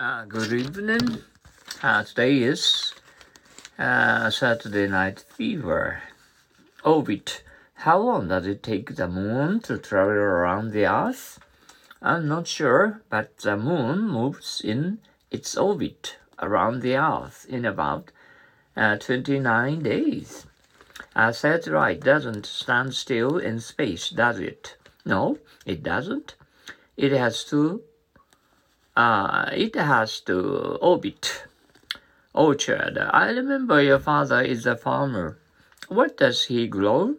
Uh, good evening. Uh, today is uh, Saturday Night Fever. Orbit. How long does it take the moon to travel around the Earth? I'm not sure, but the moon moves in its orbit around the Earth in about uh, 29 days. A satellite doesn't stand still in space, does it? No, it doesn't. It has to uh, it has to orbit. Orchard. I remember your father is a farmer. What does he grow?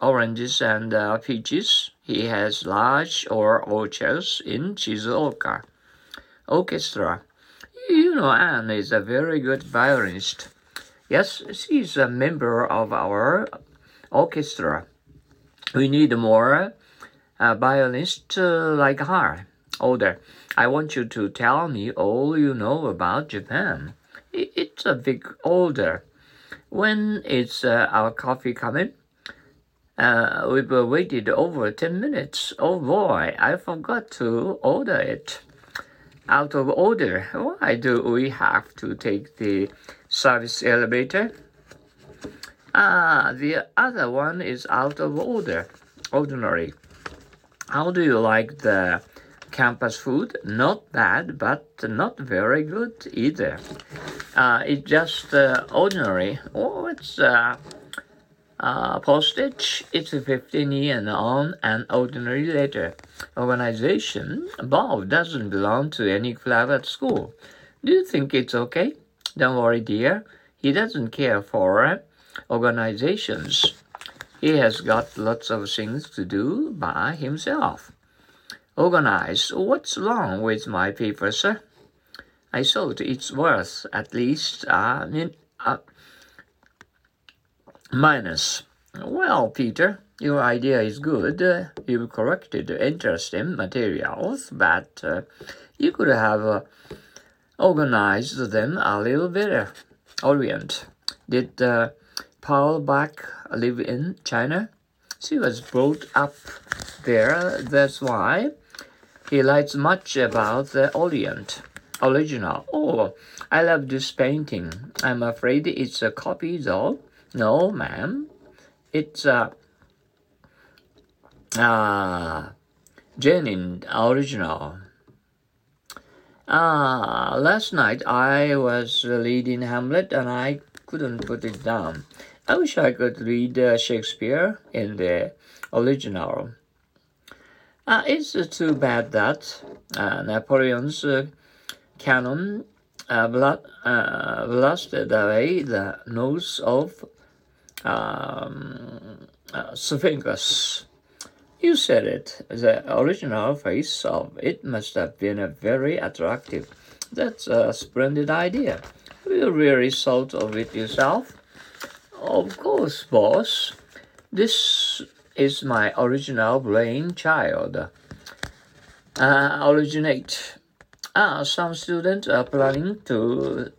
Oranges and uh, peaches. He has large or orchards in Shizuoka. Orchestra. You know, Anne is a very good violinist. Yes, she's a member of our orchestra. We need more uh, violinists uh, like her. Older. I want you to tell me all you know about Japan. It's a big order. When is uh, our coffee coming? Uh, we've waited over 10 minutes. Oh boy, I forgot to order it. Out of order. Why do we have to take the service elevator? Ah, the other one is out of order. Ordinary. How do you like the campus food. Not bad, but not very good either. Uh, it's just uh, ordinary. Oh, it's uh, uh, postage. It's 15 yen on an ordinary letter. Organization. Bob doesn't belong to any club at school. Do you think it's okay? Don't worry, dear. He doesn't care for organizations. He has got lots of things to do by himself. Organize. What's wrong with my paper, sir? I thought it's worth at least a, a minus. Well, Peter, your idea is good. Uh, you've corrected interesting materials, but uh, you could have uh, organized them a little better. Orient. Did uh, Pearl Buck live in China? She was brought up there, that's why. He likes much about the Orient original. Oh, I love this painting. I'm afraid it's a copy though. No, ma'am. It's a uh, genuine original. Ah, last night I was reading Hamlet and I couldn't put it down. I wish I could read uh, Shakespeare in the original. Uh, it's too bad that uh, Napoleon's uh, cannon uh, blasted away the nose of um, Sphinx. You said it. The original face of it must have been very attractive. That's a splendid idea. You really thought of it yourself? Of course, boss. This is my original brainchild. Uh, originate. Uh, some students are planning to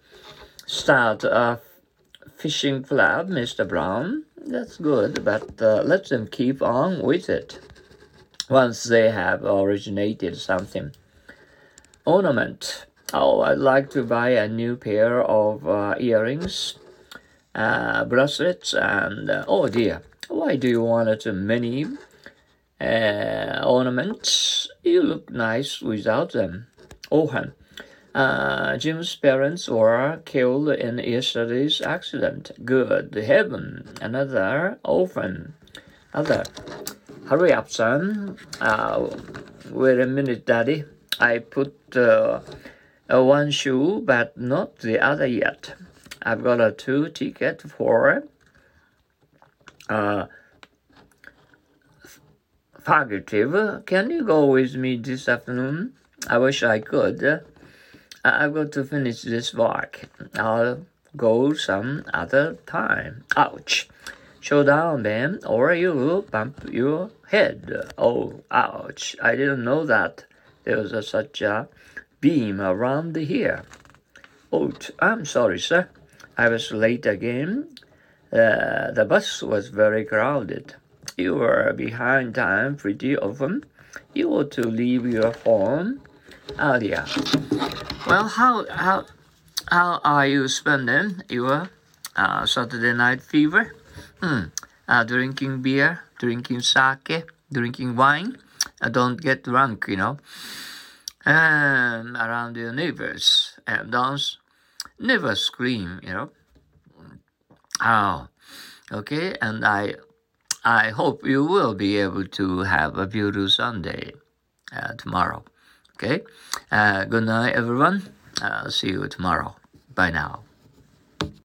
start a fishing club, Mr. Brown. That's good, but uh, let them keep on with it once they have originated something. Ornament. Oh, I'd like to buy a new pair of uh, earrings, uh, bracelets, and uh, oh dear, why do you want too many uh, ornaments? You look nice without them. Ohan. Uh, Jim's parents were killed in yesterday's accident. Good heaven, another orphan. Other. Hurry up, son. Uh, wait a minute, Daddy. I put uh, one shoe, but not the other yet. I've got a two ticket for uh, fugitive. Can you go with me this afternoon? I wish I could. I've got to finish this work. I'll go some other time. Ouch. Show down, Ben, or you'll bump your head. Oh, ouch. I didn't know that there was a, such a beam around here. Oh, I'm sorry, sir. I was late again. Uh, the bus was very crowded. You were behind time pretty often. You ought to leave your home earlier. Well, how how how are you spending your uh, Saturday night fever? Hmm. Uh, drinking beer, drinking sake, drinking wine. Uh, don't get drunk, you know. And around your neighbors and don't never scream, you know. Oh, okay. And I I hope you will be able to have a beautiful Sunday uh, tomorrow. Okay. Uh, good night, everyone. Uh, see you tomorrow. Bye now.